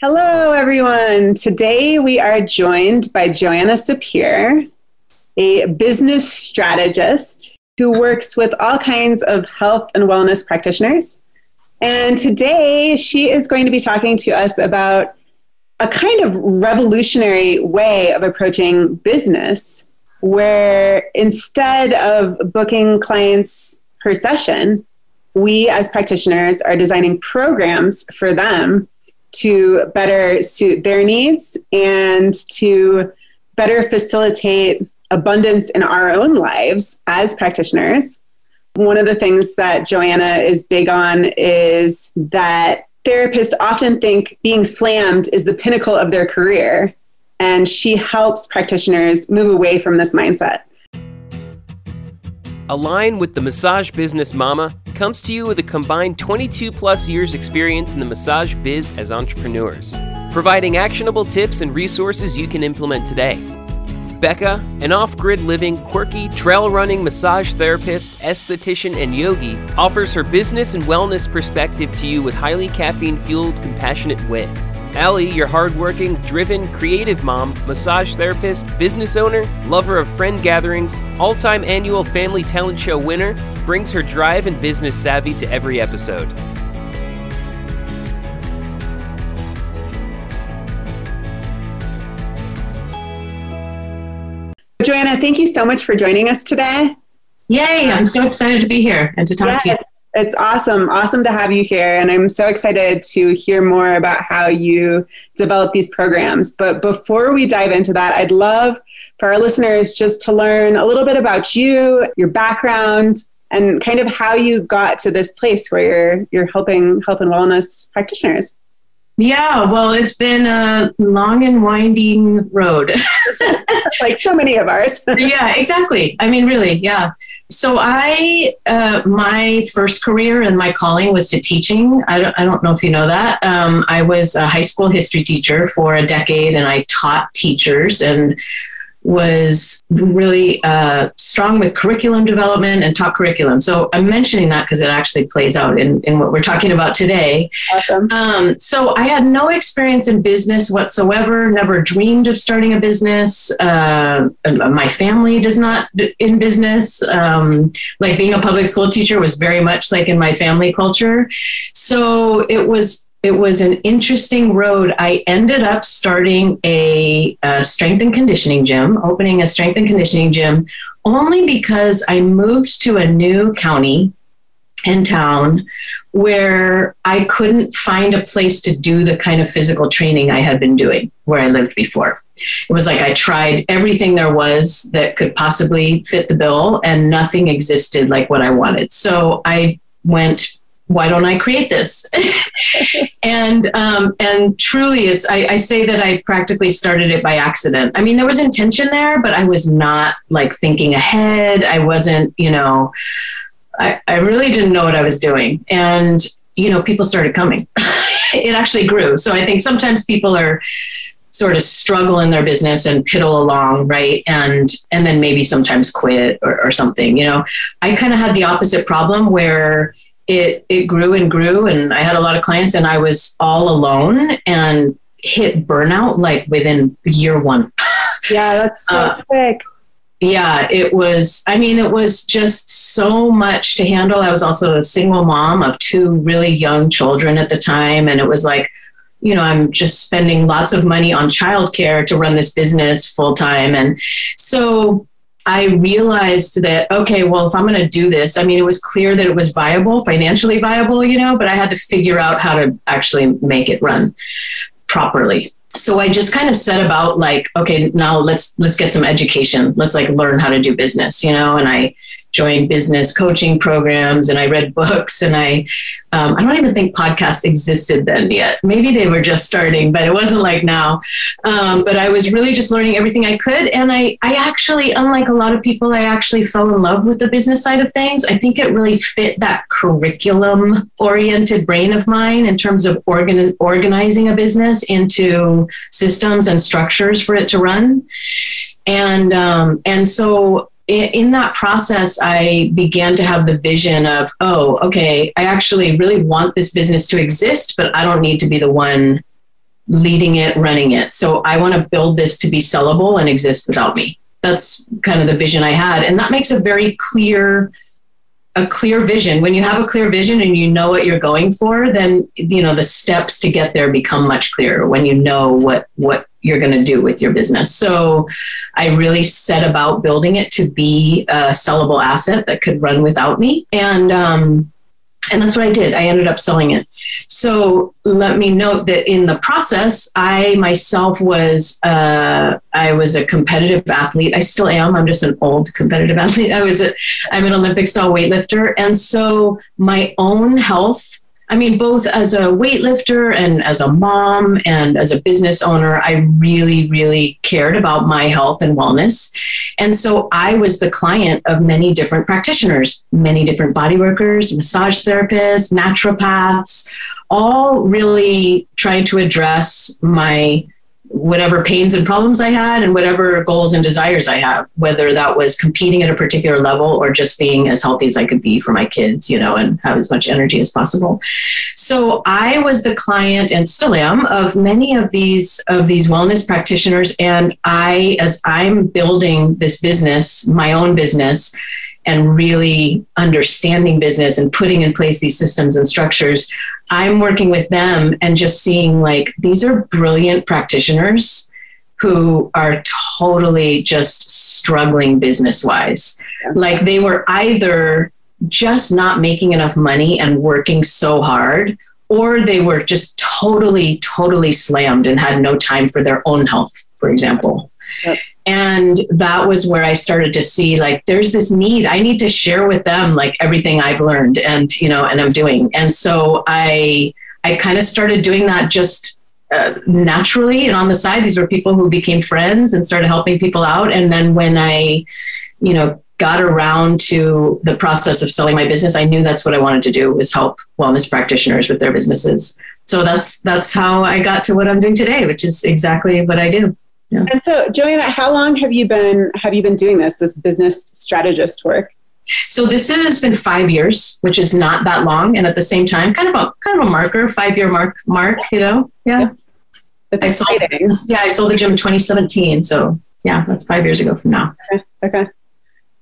Hello, everyone. Today we are joined by Joanna Sapir, a business strategist who works with all kinds of health and wellness practitioners. And today she is going to be talking to us about a kind of revolutionary way of approaching business where instead of booking clients per session, we as practitioners are designing programs for them to better suit their needs and to better facilitate abundance in our own lives as practitioners. One of the things that Joanna is big on is that therapists often think being slammed is the pinnacle of their career. And she helps practitioners move away from this mindset. Align with the Massage Business Mama comes to you with a combined 22 plus years experience in the massage biz as entrepreneurs, providing actionable tips and resources you can implement today. Becca, an off grid living, quirky, trail running massage therapist, esthetician, and yogi, offers her business and wellness perspective to you with highly caffeine fueled, compassionate wit. Allie, your hardworking, driven, creative mom, massage therapist, business owner, lover of friend gatherings, all time annual family talent show winner, brings her drive and business savvy to every episode. Joanna, thank you so much for joining us today. Yay, I'm so excited to be here and to talk yes. to you. It's awesome. Awesome to have you here. And I'm so excited to hear more about how you develop these programs. But before we dive into that, I'd love for our listeners just to learn a little bit about you, your background, and kind of how you got to this place where you're you're helping health and wellness practitioners. Yeah, well, it's been a long and winding road. like so many of ours. yeah, exactly. I mean, really, yeah. So I, uh, my first career and my calling was to teaching. I don't, I don't know if you know that. Um, I was a high school history teacher for a decade, and I taught teachers and was really uh, strong with curriculum development and taught curriculum. So I'm mentioning that because it actually plays out in, in what we're talking about today. Awesome. Um, so I had no experience in business whatsoever, never dreamed of starting a business. Uh, my family does not in business. Um, like being a public school teacher was very much like in my family culture. So it was it was an interesting road. I ended up starting a, a, strength and conditioning gym, opening a strength and conditioning gym, only because I moved to a new county and town where I couldn't find a place to do the kind of physical training I had been doing where I lived before. It was like I tried everything there was that could possibly fit the bill, and nothing existed like what I wanted. So I went why don't I create this? and um, and truly, it's I, I, say that I practically started it by accident. I mean, there was intention there, but I was not like thinking ahead. I wasn't, you know, I, I really didn't know what I was doing, and you know, people started coming. it actually grew. So I think sometimes people are sort of struggle in their business and piddle along right and and then maybe sometimes quit or, or something you know i kind of had the opposite problem where it it grew and grew and I had a lot of clients and I was all alone and hit burnout like within year one. Yeah, that's so uh, quick. Yeah, it was I mean it was just so much to handle. I was also a single mom of two really young children at the time and it was like you know, I'm just spending lots of money on childcare to run this business full time. And so I realized that, okay, well, if I'm going to do this, I mean, it was clear that it was viable, financially viable, you know, but I had to figure out how to actually make it run properly. So I just kind of set about like, okay, now let's let's get some education. Let's like learn how to do business, you know, and I joined business coaching programs and I read books and I um, I don't even think podcasts existed then yet. Maybe they were just starting, but it wasn't like now. Um, but I was really just learning everything I could, and I I actually, unlike a lot of people, I actually fell in love with the business side of things. I think it really fit that curriculum oriented brain of mine in terms of organi- organizing a business into systems and structures for it to run. And um, and so in that process, I began to have the vision of, oh, okay, I actually really want this business to exist, but I don't need to be the one leading it, running it. So I want to build this to be sellable and exist without me. That's kind of the vision I had. And that makes a very clear a clear vision. When you have a clear vision and you know what you're going for, then you know the steps to get there become much clearer when you know what what you're going to do with your business. So I really set about building it to be a sellable asset that could run without me. And um, and that's what I did. I ended up selling it. So let me note that in the process, I myself was uh, I was a competitive athlete. I still am. I'm just an old competitive athlete. I was a I'm an Olympic style weightlifter, and so my own health I mean, both as a weightlifter and as a mom and as a business owner, I really, really cared about my health and wellness. And so I was the client of many different practitioners, many different body workers, massage therapists, naturopaths, all really trying to address my whatever pains and problems I had and whatever goals and desires I have, whether that was competing at a particular level or just being as healthy as I could be for my kids, you know, and have as much energy as possible. So I was the client and still am of many of these of these wellness practitioners. And I, as I'm building this business, my own business, and really understanding business and putting in place these systems and structures, I'm working with them and just seeing like these are brilliant practitioners who are totally just struggling business wise. Like they were either just not making enough money and working so hard, or they were just totally, totally slammed and had no time for their own health, for example. And that was where i started to see like there's this need. I need to share with them like everything i've learned and you know and i'm doing. And so i i kind of started doing that just uh, naturally and on the side. These were people who became friends and started helping people out. And then when i you know got around to the process of selling my business i knew that's what i wanted to do was help wellness practitioners with their businesses. So that's that's how i got to what i'm doing today which is exactly what i do yeah. And so, Joanna, how long have you been have you been doing this this business strategist work? So this has been five years, which is not that long, and at the same time, kind of a kind of a marker, five year mark mark. You know, yeah. That's I exciting. Sold, yeah, I sold the gym in 2017, so yeah, that's five years ago from now. Okay. okay.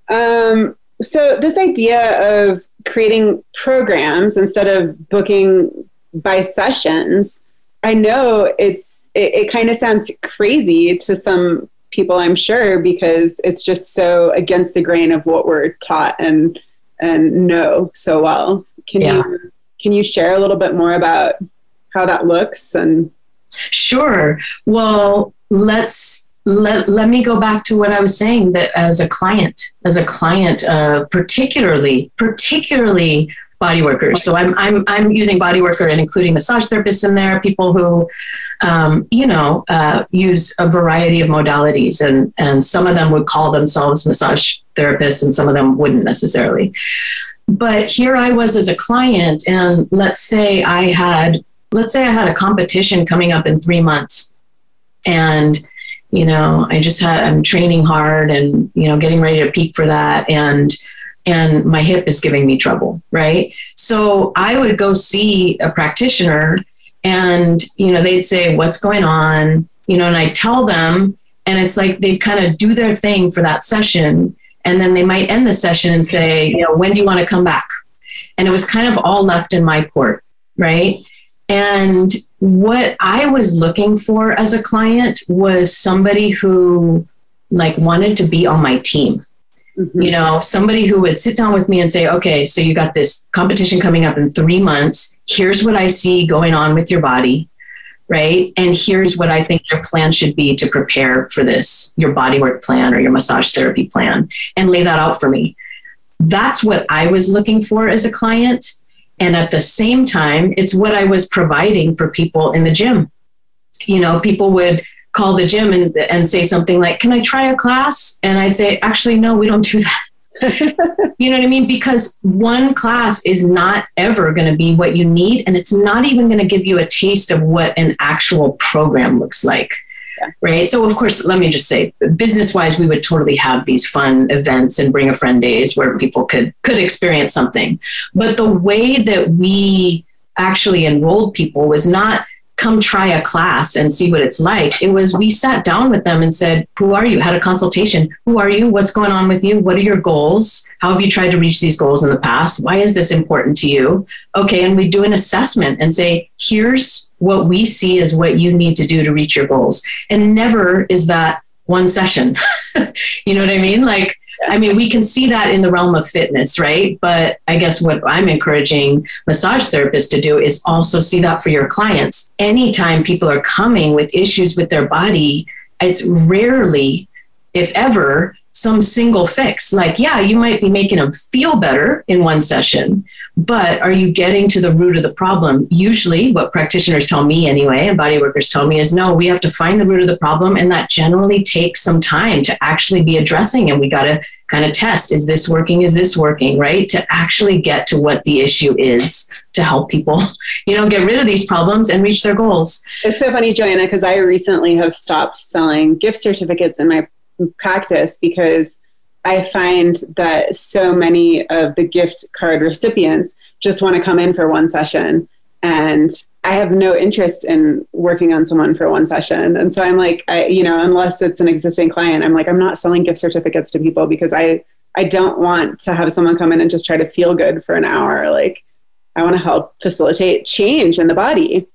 Um, so this idea of creating programs instead of booking by sessions, I know it's it, it kind of sounds crazy to some people, I'm sure, because it's just so against the grain of what we're taught and and know so well. Can yeah. you can you share a little bit more about how that looks and Sure. Well, let's let, let me go back to what I was saying that as a client, as a client, uh, particularly, particularly body workers. So I'm, I'm, I'm using body worker and including massage therapists in there, people who um, you know, uh, use a variety of modalities, and and some of them would call themselves massage therapists, and some of them wouldn't necessarily. But here I was as a client, and let's say I had, let's say I had a competition coming up in three months, and you know, I just had I'm training hard, and you know, getting ready to peak for that, and and my hip is giving me trouble, right? So I would go see a practitioner and you know they'd say what's going on? You know and i tell them and it's like they kind of do their thing for that session and then they might end the session and say you know when do you want to come back? And it was kind of all left in my court right? And what i was looking for as a client was somebody who like wanted to be on my team Mm-hmm. You know, somebody who would sit down with me and say, okay, so you got this competition coming up in three months. Here's what I see going on with your body, right? And here's what I think your plan should be to prepare for this, your bodywork plan or your massage therapy plan, and lay that out for me. That's what I was looking for as a client. And at the same time, it's what I was providing for people in the gym. You know, people would call the gym and, and say something like, Can I try a class? And I'd say, Actually, no, we don't do that. you know what I mean? Because one class is not ever going to be what you need, and it's not even going to give you a taste of what an actual program looks like. Yeah. Right. So, of course, let me just say, business wise, we would totally have these fun events and bring a friend days where people could could experience something. But the way that we actually enrolled people was not come try a class and see what it's like. It was we sat down with them and said, Who are you? Had a consultation. Who are you? What's going on with you? What are your goals? How have you tried to reach these goals in the past? Why is this important to you? Okay. And we do an assessment and say, Here's what we see as what you need to do to reach your goals. And never is that one session. you know what I mean? Like, I mean, we can see that in the realm of fitness, right? But I guess what I'm encouraging massage therapists to do is also see that for your clients. Anytime people are coming with issues with their body, it's rarely, if ever, some single fix. Like, yeah, you might be making them feel better in one session, but are you getting to the root of the problem? Usually, what practitioners tell me anyway, and body workers tell me is no, we have to find the root of the problem. And that generally takes some time to actually be addressing. And we got to kind of test is this working? Is this working? Right? To actually get to what the issue is to help people, you know, get rid of these problems and reach their goals. It's so funny, Joanna, because I recently have stopped selling gift certificates in my practice because I find that so many of the gift card recipients just want to come in for one session and I have no interest in working on someone for one session. And so I'm like, I, you know, unless it's an existing client, I'm like, I'm not selling gift certificates to people because I, I don't want to have someone come in and just try to feel good for an hour. Like, I want to help facilitate change in the body.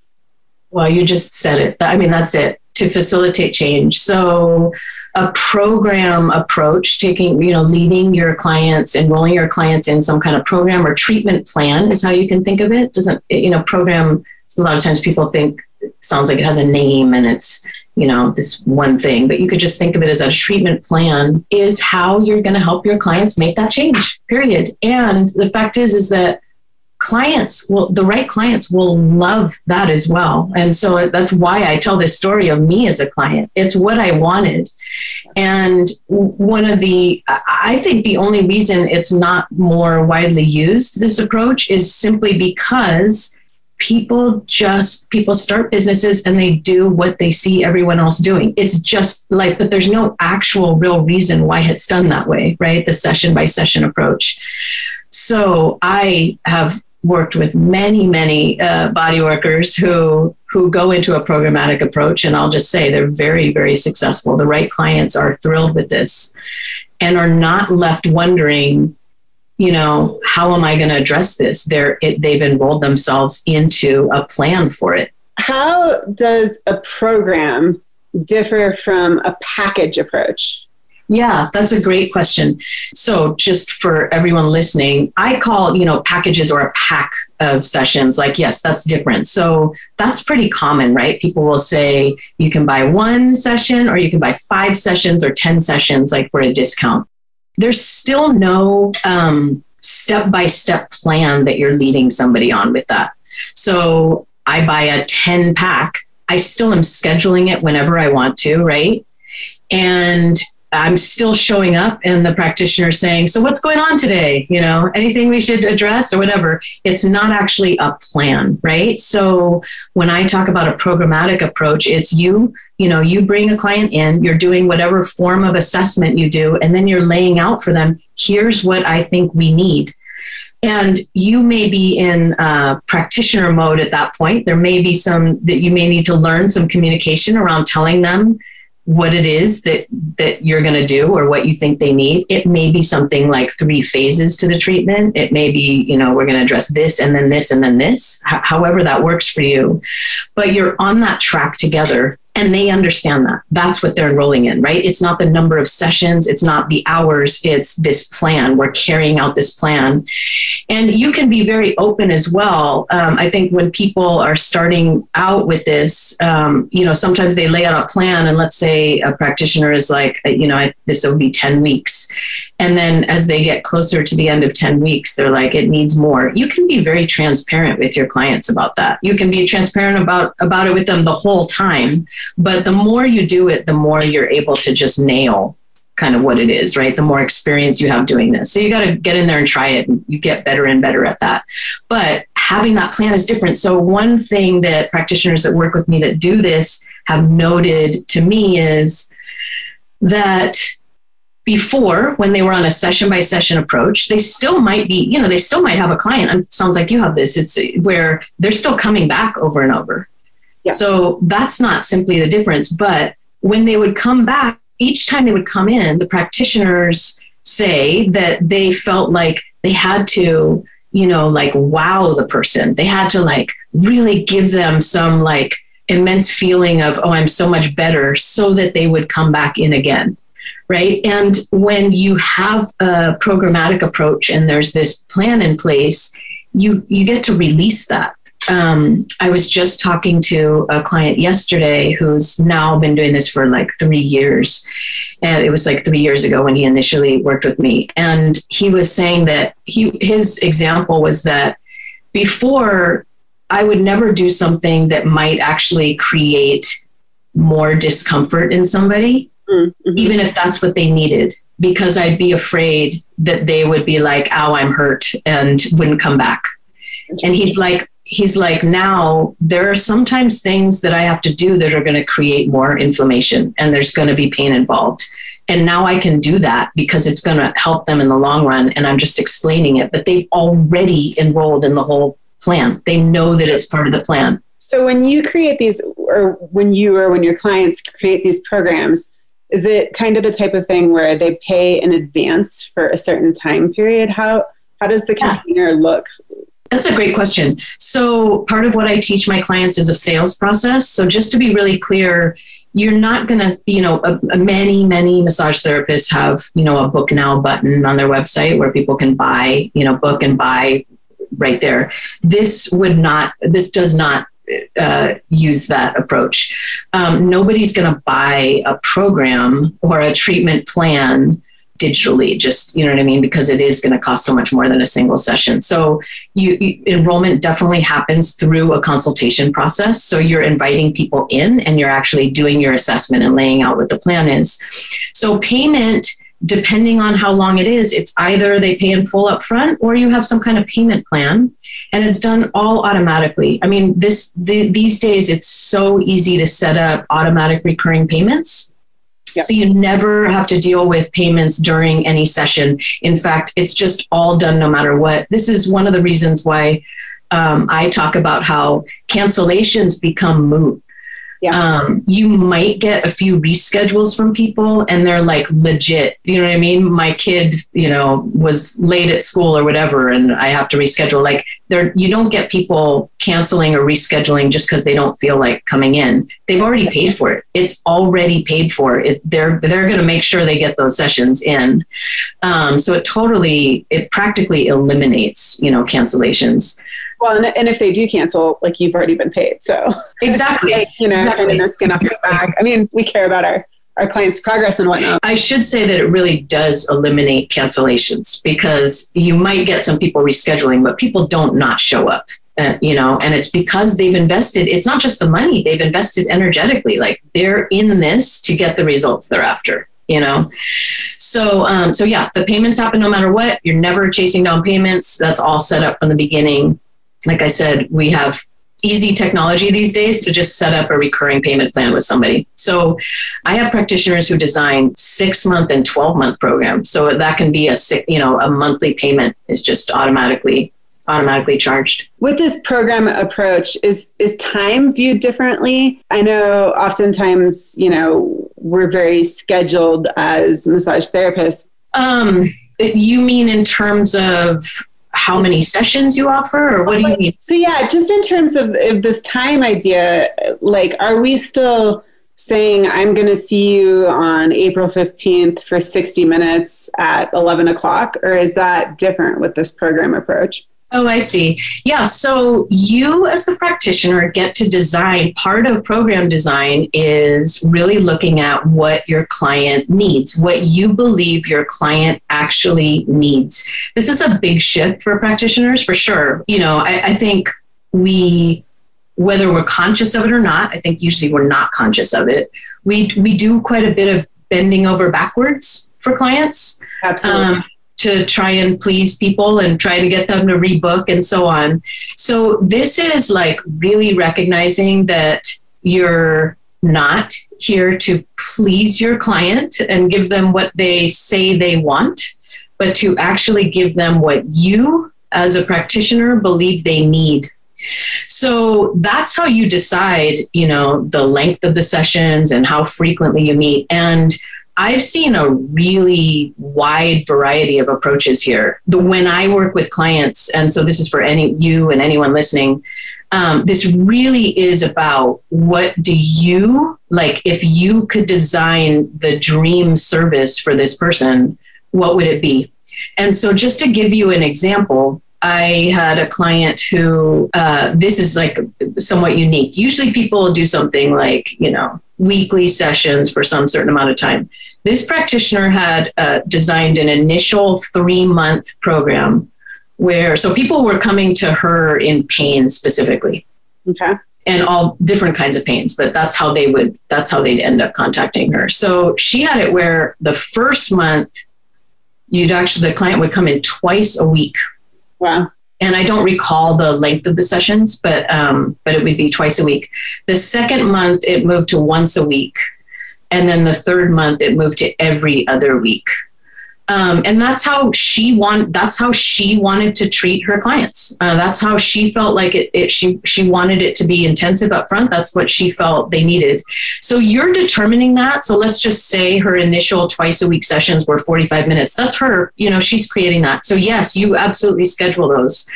Well, you just said it. I mean, that's it to facilitate change. So, a program approach, taking, you know, leading your clients, enrolling your clients in some kind of program or treatment plan is how you can think of it. Doesn't, you know, program, a lot of times people think sounds like it has a name and it's, you know, this one thing, but you could just think of it as a treatment plan is how you're going to help your clients make that change, period. And the fact is, is that clients will the right clients will love that as well. And so that's why i tell this story of me as a client. It's what i wanted. And one of the i think the only reason it's not more widely used this approach is simply because people just people start businesses and they do what they see everyone else doing. It's just like but there's no actual real reason why it's done that way right? The session by session approach. So i have worked with many, many uh, body workers who who go into a programmatic approach, and I'll just say they're very, very successful. The right clients are thrilled with this, and are not left wondering, you know, how am I going to address this? They're it, they've enrolled themselves into a plan for it. How does a program differ from a package approach? Yeah, that's a great question. So, just for everyone listening, I call, you know, packages or a pack of sessions like, yes, that's different. So, that's pretty common, right? People will say you can buy one session or you can buy five sessions or 10 sessions, like for a discount. There's still no step by step plan that you're leading somebody on with that. So, I buy a 10 pack. I still am scheduling it whenever I want to, right? And I'm still showing up and the practitioner saying, So what's going on today? You know, anything we should address or whatever. It's not actually a plan, right? So when I talk about a programmatic approach, it's you, you know, you bring a client in, you're doing whatever form of assessment you do, and then you're laying out for them, here's what I think we need. And you may be in uh, practitioner mode at that point. There may be some that you may need to learn some communication around telling them what it is that that you're going to do or what you think they need. It may be something like three phases to the treatment. It may be you know we're going to address this and then this and then this H- however that works for you. But you're on that track together and they understand that. That's what they're enrolling in right? It's not the number of sessions. It's not the hours. It's this plan. We're carrying out this plan. And you can be very open as well. Um, i think when people are starting out with this um, you know sometimes they lay out a plan and let's say a practitioner is like you know this will be 10 weeks and then as they get closer to the end of 10 weeks, they're like, it needs more. You can be very transparent with your clients about that. You can be transparent about, about it with them the whole time. But the more you do it, the more you're able to just nail kind of what it is, right? The more experience you have doing this. So you got to get in there and try it and you get better and better at that. But having that plan is different. So one thing that practitioners that work with me that do this have noted to me is that before when they were on a session by session approach they still might be you know they still might have a client it sounds like you have this it's where they're still coming back over and over Yeah. So that's not simply the difference. But when they would come back, each time they would come in, the practitioners say that they felt like they had to, you know, like wow the person. They had to like really give them some like immense feeling of, oh, I'm so much better, so that they would come back in again. Right. And when you have a programmatic approach and there's this plan in place, you you get to release that um, I was just talking to a client yesterday who's now been doing this for like three years. And it was like three years ago when he initially worked with me. And he was saying that he his example was that before I would never do something that might actually create more discomfort in somebody, mm-hmm. even if that's what they needed, because I'd be afraid that they would be like, oh, I'm hurt and wouldn't come back. And he's like, he's like, now there are sometimes things that I have to do that are going to create more inflammation and there's going to be pain involved. And now I can do that because it's going to help them in the long run. And I'm just explaining it, but they've already enrolled in the whole plan. They know that it's part of the plan. So when you create these, or when you or when your clients create these programs, is it kind of the type of thing where they pay in advance for a certain time period? How how does the container yeah. look that's a great question. So, part of what I teach my clients is a sales process. So, just to be really clear, you're not going to, you know, a, a many, many massage therapists have, you know, a book now button on their website where people can buy, you know, book and buy right there. This would not, this does not uh, use that approach. Um, nobody's going to buy a program or a treatment plan digitally just you know what i mean? Because it is going to cost so much more than a single session. So you, you, enrollment definitely happens through a consultation process. So you're inviting people in and you're actually doing your assessment and laying out what the plan is. So payment depending on how long it is it's either they pay in full up front or you have some kind of payment plan and it's done all automatically i mean this the, these days it's so easy to set up automatic recurring payments Yep. So you never have to deal with payments during any session. In fact, it's just all done no matter what. This is one of the reasons why um, I talk about how cancellations become moot yeah. Um, you might get a few reschedules from people and they're like legit. You know what I mean? My kid, you know, was late at school or whatever, and I have to reschedule. Like there, you don't get people canceling or rescheduling just because they don't feel like coming in. They've already paid for it. It's already paid for. It, they're they're going to make sure they get those sessions in. Um, so it totally, it practically eliminates, you know, cancellations. Well, and, and if they do cancel, like you've already been paid. So exactly, like, you know, exactly. kind of no skin off your back. I mean, we care about our our clients' progress and whatnot. I should say that it really does eliminate cancellations because you might get some people rescheduling, but people don't not show up. Uh, you know, and it's because they've invested. It's not just the money; they've invested energetically. Like they're in this to get the results they're after you know so um, so yeah the payments happen no matter what you're never chasing down payments that's all set up from the beginning like I said, we have easy technology these days to just set up a recurring payment plan with somebody. So I have practitioners who design six month and 12 month programs. So that can be a, six, you know, a monthly payment is just automatically automatically charged. With this program approach, is is time viewed differently? I know oftentimes, you know, we're very scheduled as massage therapists. Um, you mean in terms of how many sessions you offer or what do you mean? So yeah just in terms of, of this time idea like are we still saying i'm going to see you on april 15th for 60 minutes at 11 o'clock or is that different with this program approach Oh, I see. Yeah. So you, as the practitioner, get to design. Part of program design is really looking at what your client needs, what you believe your client actually needs. This is a big shift for practitioners, for sure. You know, I, I think we, whether we're conscious of it or not, I think usually we're not conscious of it. We we do quite a bit of bending over backwards for clients. Absolutely. Um, to try and please people and try to get them to rebook and so on. So this is like really recognizing that you're not here to please your client and give them what they say they want, but to actually give them what you as a practitioner believe they need. So that's how you decide, you know, the length of the sessions and how frequently you meet. And I've seen a really wide variety of approaches here. The when I work with clients, and so this is for any you and anyone listening, um, this really is about what do you like if you could design the dream service for this person what would it be and so just to give you an example I had a client who, uh, this is like somewhat unique. Usually people do something like, you know, weekly sessions for some certain amount of time. This practitioner had uh, designed an initial three month program where, so people were coming to her in pain specifically. Okay. And all different kinds of pains, but that's how they would, that's how they'd end up contacting her. So she had it where the first month, you'd actually, the client would come in twice a week Wow. And I don't recall the length of the sessions, but um, but it would be twice a week. The second month it moved to once a week, and then the third month it moved to every other week. Um, and that's how she want. That's how she wanted to treat her clients. Uh, that's how she felt like it, it. She she wanted it to be intensive up front. That's what she felt they needed. So you're determining that. So let's just say her initial twice a week sessions were 45 minutes. That's her. You know, she's creating that. So yes, you absolutely schedule those.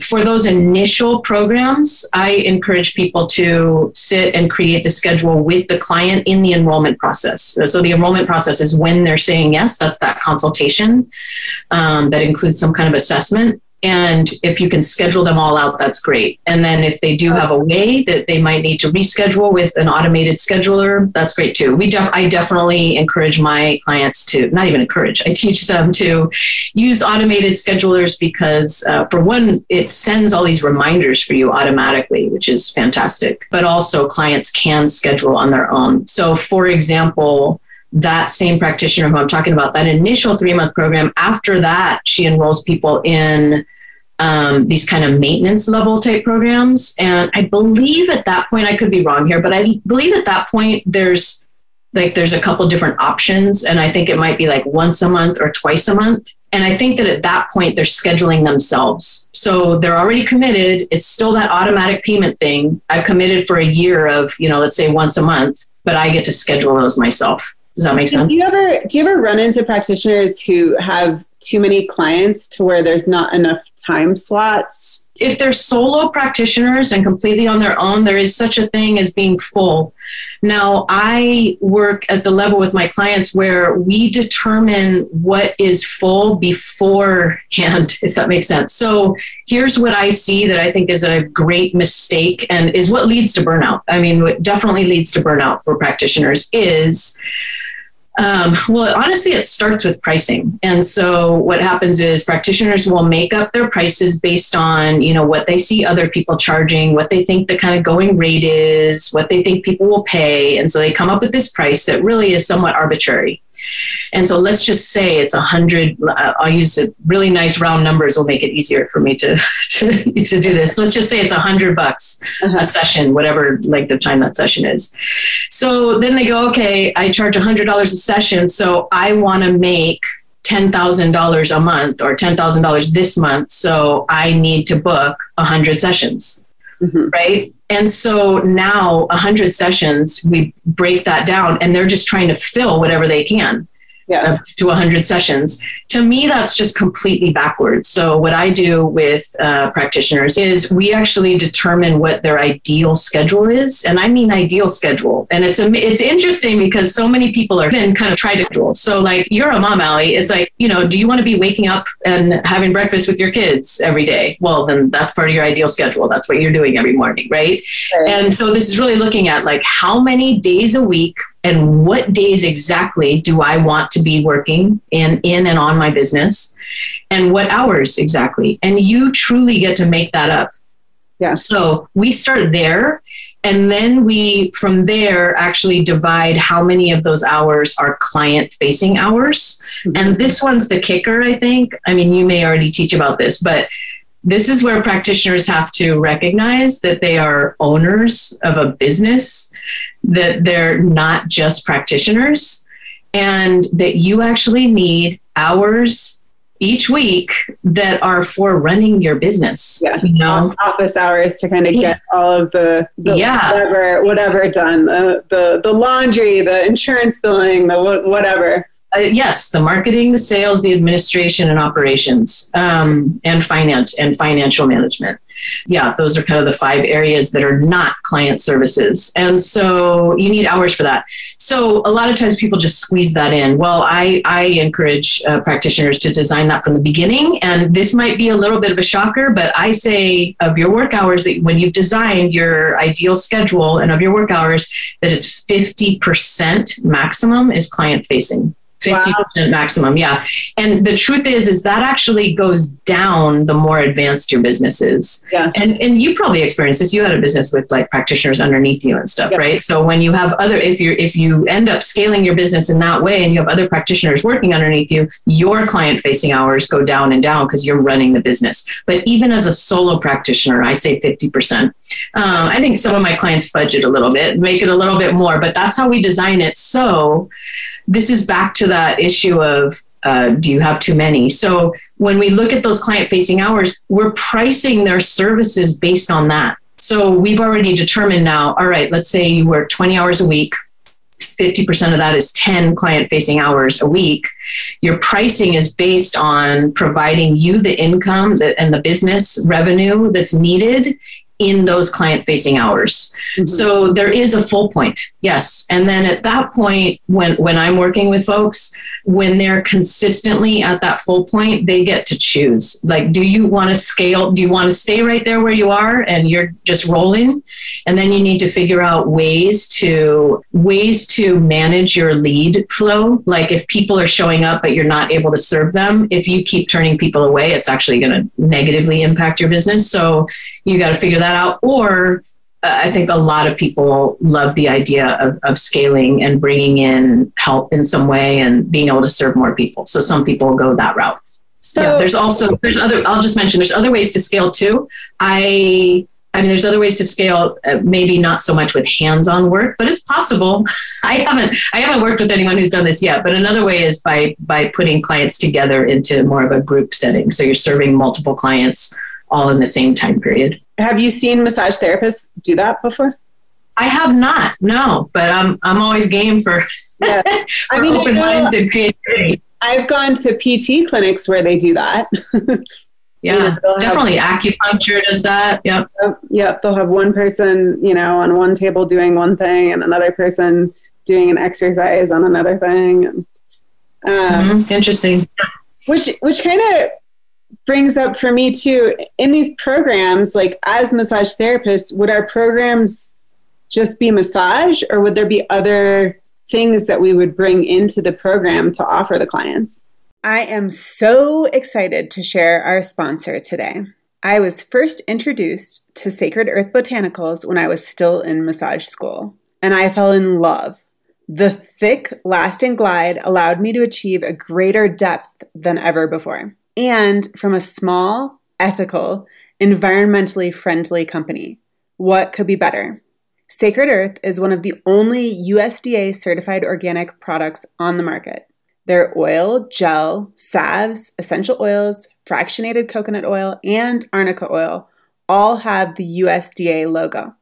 For those initial programs, I encourage people to sit and create the schedule with the client in the enrollment process. So the enrollment process is when they're saying yes. That's that consultation consultation um, that includes some kind of assessment. And if you can schedule them all out, that's great. And then if they do have a way that they might need to reschedule with an automated scheduler, that's great too. We def- I definitely encourage my clients to not even encourage. I teach them to use automated schedulers because, uh, for one, it sends all these reminders for you automatically, which is fantastic. But also, clients can schedule on their own. So, for example, that same practitioner who I'm talking about, that initial three month program, after that, she enrolls people in um, these kind of maintenance level type programs. And I believe at that point, I could be wrong here, but I believe at that point, there's like there's a couple different options. And i think it might be like once a month or twice a month. And i think that at that point they're scheduling themselves. So they're already committed. It's still that automatic payment thing. I've committed for a year of you know let's say once a month but i get to schedule those myself does that make sense? Do you ever do you ever run into practitioners who have too many clients to where there's not enough time slots? If they're solo practitioners and completely on their own, there is such a thing as being full. Now, I work at the level with my clients where we determine what is full beforehand, if that makes sense. So, here's what I see that I think is a great mistake and is what leads to burnout. I mean, what definitely leads to burnout for practitioners is um, well, honestly, it starts with pricing. And so what happens is practitioners will make up their prices based on, you know, what they see other people charging, what they think the kind of going rate is, what they think people will pay. And so they come up with this price that really is somewhat arbitrary. And so let's just say it's a hundred. Uh, I'll use a really nice round numbers. Will make it easier for me to to, to do this. Let's just say it's a hundred bucks uh-huh. a session, whatever length of time that session is. So then they go, okay, I charge a hundred dollars a session, so I want to make $10,000 a month or $10,000 this month. So I need to book 100 sessions, mm-hmm. right? And so now 100 sessions, we break that down and they're just trying to fill whatever they can yeah. to 100 sessions. To me, that's just completely backwards. So, what I do with uh, practitioners is we actually determine what their ideal schedule is, and I mean ideal schedule. And it's a, it's interesting because so many people are then kind of try to schedule. So, like you're a mom, Allie. It's like you know, do you want to be waking up and having breakfast with your kids every day? Well, then that's part of your ideal schedule. That's what you're doing every morning, right? right. And so this is really looking at like how many days a week and what days exactly do I want to be working in in and on my business? And what hours exactly? And you truly get to make that up. Yeah. So we start there and then we from there actually divide how many of those hours are client facing hours. Mm-hmm. and this one's the kicker i think. I mean you may already teach about this but this is where practitioners have to recognize that they are owners of a business that they're not just practitioners and that you actually need hours each week that are for running your business. Yeah. You know, office hours to kind of Yeah. get all of the, the Yeah. whatever whatever done the, the the laundry the insurance billing the whatever uh, yes, the marketing, the sales, the administration, and operations, um, and finance and financial management. Yeah, those are kind of the five areas that are not client services, and so you need hours for that. So a lot of times people just squeeze that in. Well, I I encourage uh, practitioners to design that from the beginning, and this might be a little bit of a shocker, but I say of your work hours that when you've designed your ideal schedule and of your work hours that it's fifty percent maximum is client facing. 50% maximum yeah. And the truth is is that actually goes down the more advanced your business is. Yeah. and and you probably experienced this. You had a business with like practitioners underneath you and stuff Yeah. right? So when you have other if you're if you end up scaling your business in that way and you have other practitioners working underneath you your client facing hours go down and down because you're running the business. But even as a solo practitioner i say 50% um, i think some of my clients fudge it a little bit make it a little bit more but that's how we design it. So this is back to that issue of uh, do you have too many? So when we look at those client facing hours, we're pricing their services based on that. So we've already determined now, all right, let's say you work 20 hours a week. 50% of that is 10 client facing hours a week. Your pricing is based on providing you the income and the business revenue that's needed in those client facing hours. Mm-hmm. So there is a full point, yes. And then at that point, when when I'm working with folks, when they're consistently at that full point, they get to choose. Like, do you want to scale? Do you want to stay right there where you are and you're just rolling? And then you need to figure out ways to ways to manage your lead flow. Like if people are showing up but you're not able to serve them, if you keep turning people away, it's actually going to negatively impact your business. So you got to figure that out. Or uh, I think a lot of people love the idea of, of scaling and bringing in help in some way and being able to serve more people. So some people go that route. so yeah, there's also there's other. I'll just mention there's other ways to scale too. I I mean, there's other ways to scale. Uh, maybe not so much with hands-on work, but it's possible. I haven't I haven't worked with anyone who's done this yet. But another way is by by putting clients together into more of a group setting. So you're serving multiple clients all in the same time period. have you seen massage therapists do that before I have not, no, but I'm I'm always game for, Yeah. for I mean, open minds and creativity. i've gone to pt clinics where they do that Yeah, they'll have- definitely. Acupuncture does that. Yep. Yep, Yep, they'll have one person, you know, on one table doing one thing, and another person doing an exercise on another thing, and, um, Mhm. Interesting. which which kind of brings up for me too. In these programs, like as massage therapists, would our programs just be massage, or would there be other things that we would bring into the program to offer the clients? I am so excited to share our sponsor today. I was first introduced to Sacred Earth Botanicals when I was still in massage school, and I fell in love. The thick, lasting glide allowed me to achieve a greater depth than ever before. And from a small, ethical, environmentally friendly company. What could be better? Sacred Earth is one of the only USDA certified organic products on the market. Their oil, gel, salves, essential oils, fractionated coconut oil, and arnica oil all have the USDA logo.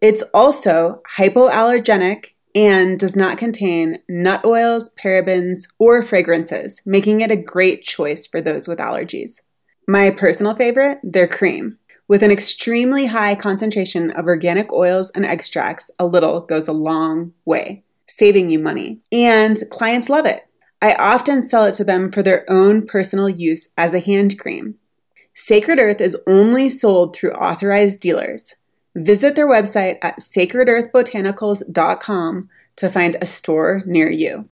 It's also hypoallergenic and does not contain nut oils, parabens, or fragrances, making it a great choice for those with allergies. My personal favorite, their cream. With an extremely high concentration of organic oils and extracts, a little goes a long way, saving you money. And clients love it. I often sell it to them for their own personal use as a hand cream. Sacred Earth is only sold through authorized dealers. Visit their website at sacredearthbotanicals.com to find a store near you.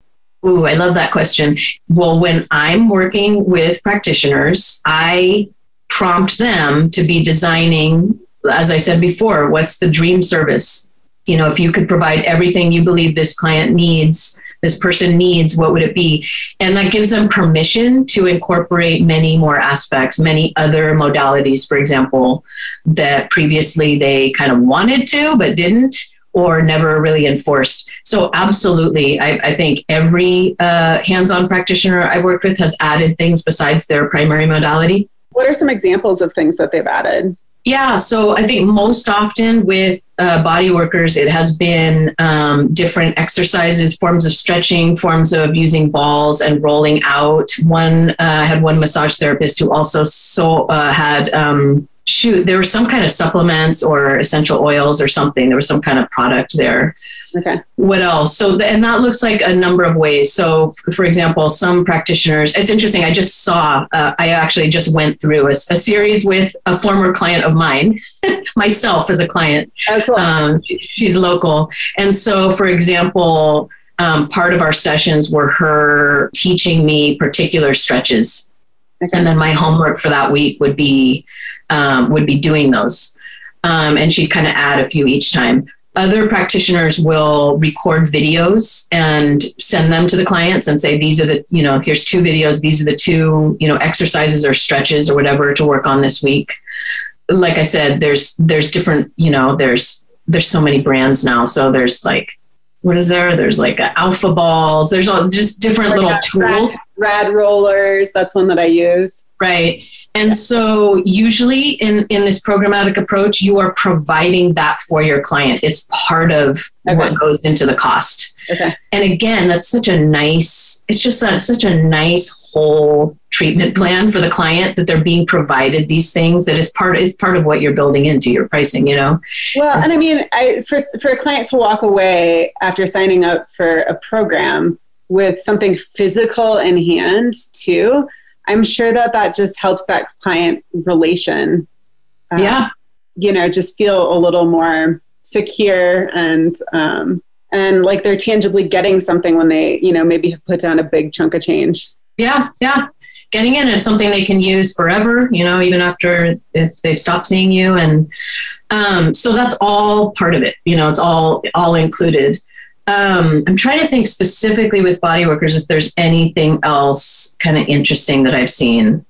Ooh, I love that question. Well, when I'm working with practitioners, I prompt them to be designing, as I said before, what's the dream service? You know, if you could provide everything you believe this client needs, this person needs, what would it be? And that gives them permission to incorporate many more aspects, many other modalities, for example, that previously they kind of wanted to but didn't or never really enforced. So, absolutely, I, I think every uh, hands on practitioner I worked with has added things besides their primary modality. What are some examples of things that they've added? Yeah, so I think most often with uh, body workers, it has been um, different exercises, forms of stretching, forms of using balls and rolling out. One uh, had one massage therapist who also so uh, had um, shoot, there were some kind of supplements or essential oils or something. There was some kind of product there. Okay. What else? So, and that looks like a number of ways. So, for example, some practitioners, it's interesting. I just saw, uh, I actually just went through a, a, series with a former client of mine, myself as a client. Oh, cool. Um, she's local. And so, for example, um, part of our sessions were her teaching me particular stretches. Okay. And then my homework for that week would be um, would be doing those. Um, and she'd kind of add a few each time. Other practitioners will record videos and send them to the clients and say, these are the, you know, here's two videos. These are the two, you know, exercises or stretches or whatever to work on this week. Like I said, there's, there's different, you know, there's, there's so many brands now. So there's like, what is there? There's like alpha balls. There's all just different little tools. Rad, rad rollers. That's one that I use. Right. And so usually in, in this programmatic approach, you are providing that for your client. It's part of okay. what goes into the cost. Okay. And again, that's such a nice, it's just a, such a nice whole treatment plan for the client that they're being provided these things that it's part it's part of what you're building into your pricing, you know? Well, and I mean, I, for, for a client to walk away after signing up for a program with something physical in hand too, I'm sure that that just helps that client relation. Uh, yeah. You know, just feel a little more secure and, um, and like they're tangibly getting something when they, you know, maybe have put down a big chunk of change. Yeah. Yeah. Getting in, it's something they can use forever, you know, even after if they've stopped seeing you. And um, so that's all part of it. You know, it's all, all included. Um, I'm trying to think specifically with body workers if there's anything else kind of interesting that I've seen.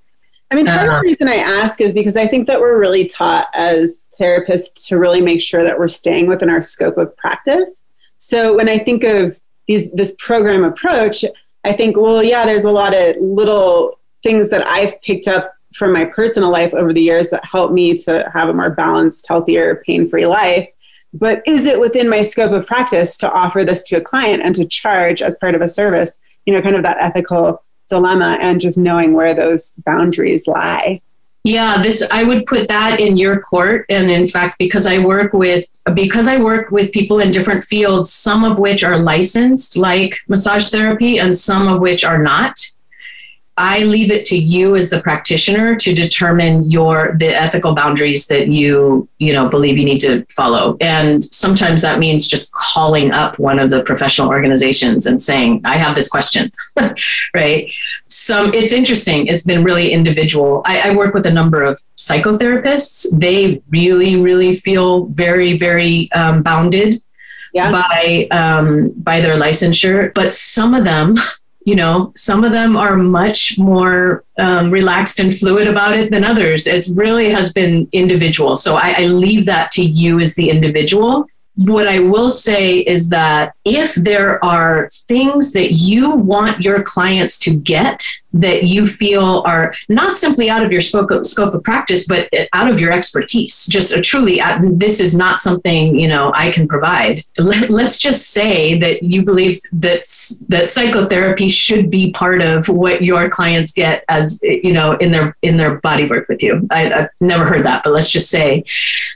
I mean, part uh, of the uh, reason I ask is because I think that we're really taught as therapists to really make sure that we're staying within our scope of practice. So when I think of these this program approach, I think, well, yeah, there's a lot of little things that I've picked up from my personal life over the years that help me to have a more balanced, healthier, pain-free life. But is it within my scope of practice to offer this to a client and to charge as part of a service? You know kind of that ethical dilemma and just knowing where those boundaries lie. Yeah this i would put that in your court. And in fact because i work with because i work with people in different fields some of which are licensed like massage therapy and some of which are not I leave it to you as the practitioner to determine your the ethical boundaries that you you know believe you need to follow. And sometimes that means just calling up one of the professional organizations and saying, "I have this question." right? Some it's interesting. It's been really individual. I, I work with a number of psychotherapists. They really, really feel very, very um, bounded yeah. by um, by their licensure. But some of them you know, some of them are much more um, relaxed and fluid about it than others. It really has been individual. So I, I leave that to you as the individual what I will say is that if there are things that you want your clients to get that you feel are not simply out of your scope of, scope of practice, but out of your expertise, just truly, uh, this is not something, you know, I can provide. Let, us just say that you believe that, that psychotherapy should be part of what your clients get as, you know, in their, in their body work with you. I, I've never heard that, but let's just say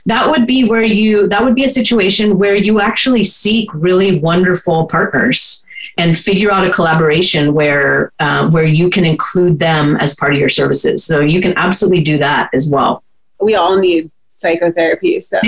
that would be where you, that would be a situation where you actually seek really wonderful partners and figure out a collaboration where uh, where you can include them as part of your services. So you can absolutely do that as well. We all need psychotherapy, so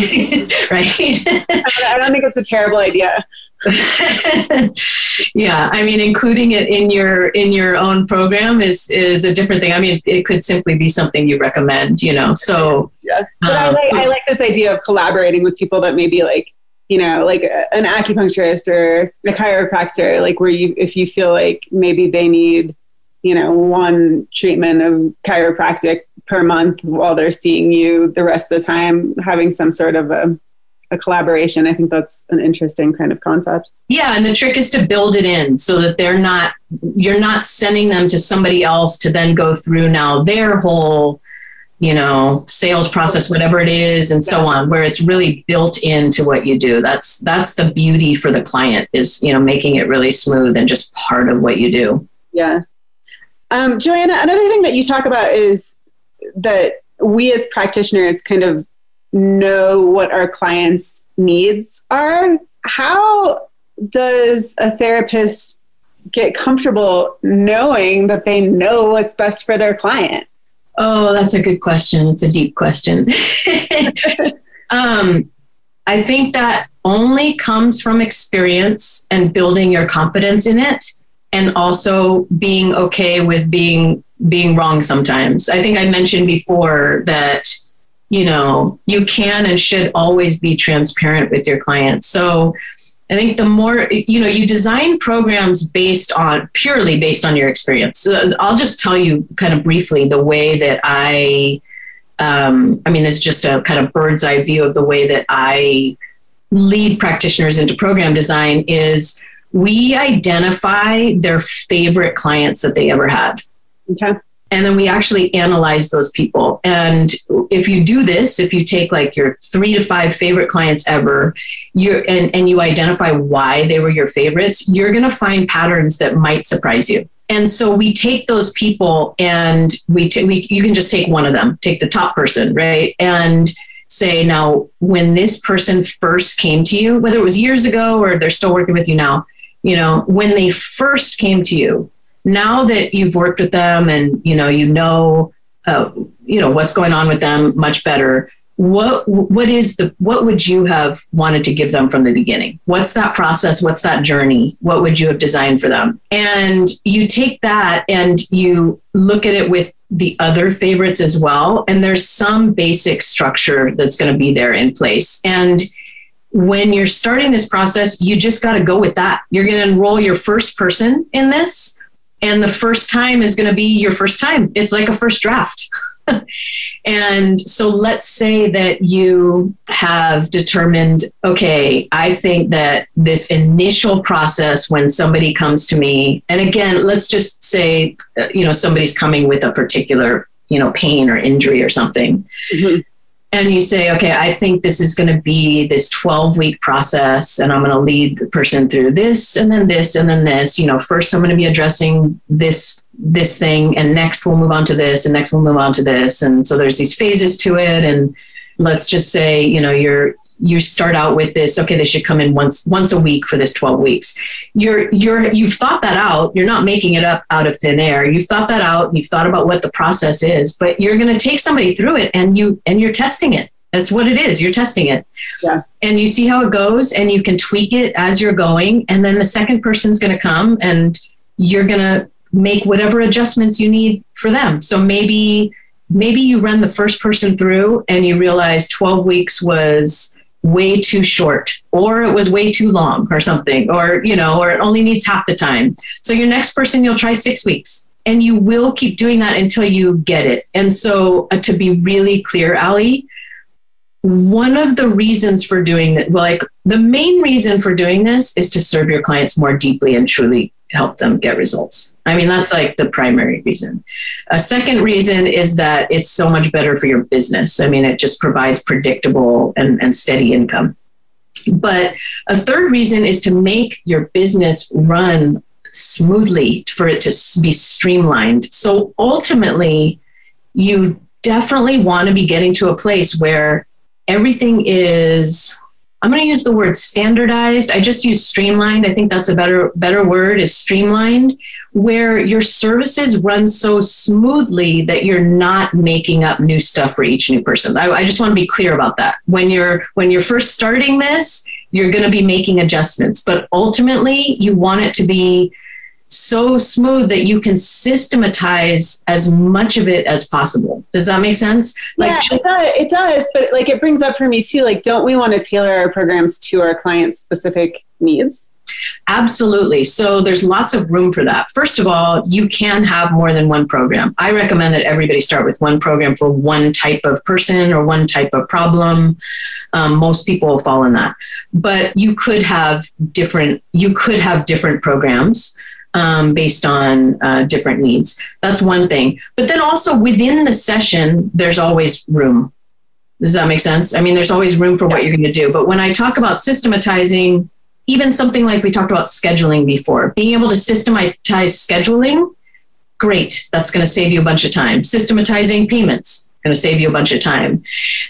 right. I don't think it's a terrible idea. yeah, I mean, including it in your in your own program is is a different thing. I mean, it could simply be something you recommend, you know. So yeah, but um, I like I like this idea of collaborating with people that maybe like you know, like an acupuncturist or a chiropractor, like where you, if you feel like maybe they need, you know, one treatment of chiropractic per month while they're seeing you the rest of the time, having some sort of a, a collaboration. I think that's an interesting kind of concept. Yeah, and the trick is to build it in so that they're not you're not sending them to somebody else to then go through now their whole you know sales process whatever it is and so on where it's really built into what you do. That's that's the beauty for the client is you know making it really smooth and just part of what you do. Yeah. Um, joanna another thing that you talk about is that we as practitioners kind of know what our clients needs are. How does a therapist get comfortable knowing that they know what's best for their client Oh, that's a good question. It's a deep question. um, I think that only comes from experience and building your confidence in it and also being okay with being being wrong sometimes. I think I mentioned before that you know, you can and should always be transparent with your clients. So I think the more, you know, you design programs based on purely based on your experience. So I'll just tell you kind of briefly the way that I, um, I mean, this is just a kind of bird's eye view of the way that I lead practitioners into program design is we identify their favorite clients that they ever had. Okay and then we actually analyze those people and if you do this if you take like your three to five favorite clients ever you and, and you identify why they were your favorites you're going to find patterns that might surprise you. And so we take those people and we, t- we you can just take one of them take the top person right? And say now when this person first came to you whether it was years ago or they're still working with you now you know when they first came to you now that you've worked with them and you know you know uh, you know what's going on with them much better what what is the what would you have wanted to give them from the beginning? What's that process? What's that journey? What would you have designed for them? And you take that and you look at it with the other favorites as well. And there's some basic structure that's going to be there in place. And when you're starting this process you just got to go with that. You're going to enroll your first person in this and the first time is going to be your first time. It's like a first draft. and so let's say that you have determined, okay, I think that this initial process when somebody comes to me, and again, let's just say, uh, you know, somebody's coming with a particular, you know, pain or injury or something. Mm-hmm and you say, okay, I think this is going to be this 12 week process, and I'm going to lead the person through this, and then this, and then this. You know, first I'm going to be addressing this this thing, and next we'll move on to this, and next we'll move on to this, and so there's these phases to it. And let's just say, you know, you're you start out with this okay they should come in once once a week for this 12 weeks. You're you're you've thought that out. You're not making it up out of thin air. You've thought that out. You've thought about what the process is but you're going to take somebody through it and you and you're testing it. That's what it is. You're testing it. Yeah. and you see how it goes and you can tweak it as you're going and then the second person's going to come and you're going to make whatever adjustments you need for them. So maybe maybe you run the first person through and you realize 12 weeks was way too short or it was way too long or something or you know or it only needs half the time. So your next person you'll try six weeks and you will keep doing that until you get it. And so uh, to be really clear ali one of the reasons for doing that well like the main reason for doing this is to serve your clients more deeply and truly help them get results. I mean, that's like the primary reason. A second reason is that it's so much better for your business. I mean, it just provides predictable and, and steady income. But a third reason is to make your business run smoothly for it to be streamlined. So ultimately, you definitely want to be getting to a place where everything is I'm going to use the word standardized. I just use streamlined. I think that's a better better word is streamlined where your services run so smoothly that you're not making up new stuff for each new person. I, I just want to be clear about that. When you're when you're first starting this, you're going to be making adjustments, but ultimately you want it to be so smooth that you can systematize as much of it as possible. Does that make sense? Like yeah, just- it, does, it does. But like it brings up for me too, like, don't we want to tailor our programs to our clients' specific needs? Absolutely. So there's lots of room for that. First of all, you can have more than one program. I recommend that everybody start with one program for one type of person or one type of problem. Um, most people will fall in that, but you could have different. You could have different programs. Um, based on uh, different needs. That's one thing. But then also within the session, there's always room. Does that make sense? I mean, there's always room for what you're going to do. But when I talk about systematizing, even something like we talked about scheduling before, being able to systematize scheduling, great. That's going to save you a bunch of time. Systematizing payments, going to save you a bunch of time.